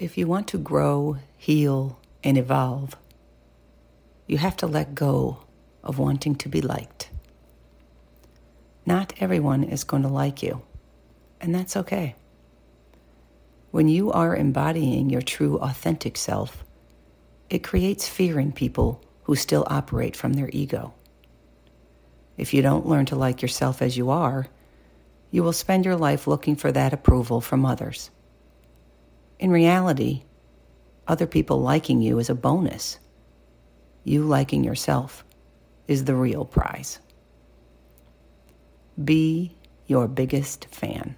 If you want to grow, heal, and evolve, you have to let go of wanting to be liked. Not everyone is going to like you, and that's okay. When you are embodying your true, authentic self, it creates fear in people who still operate from their ego. If you don't learn to like yourself as you are, you will spend your life looking for that approval from others. In reality, other people liking you is a bonus. You liking yourself is the real prize. Be your biggest fan.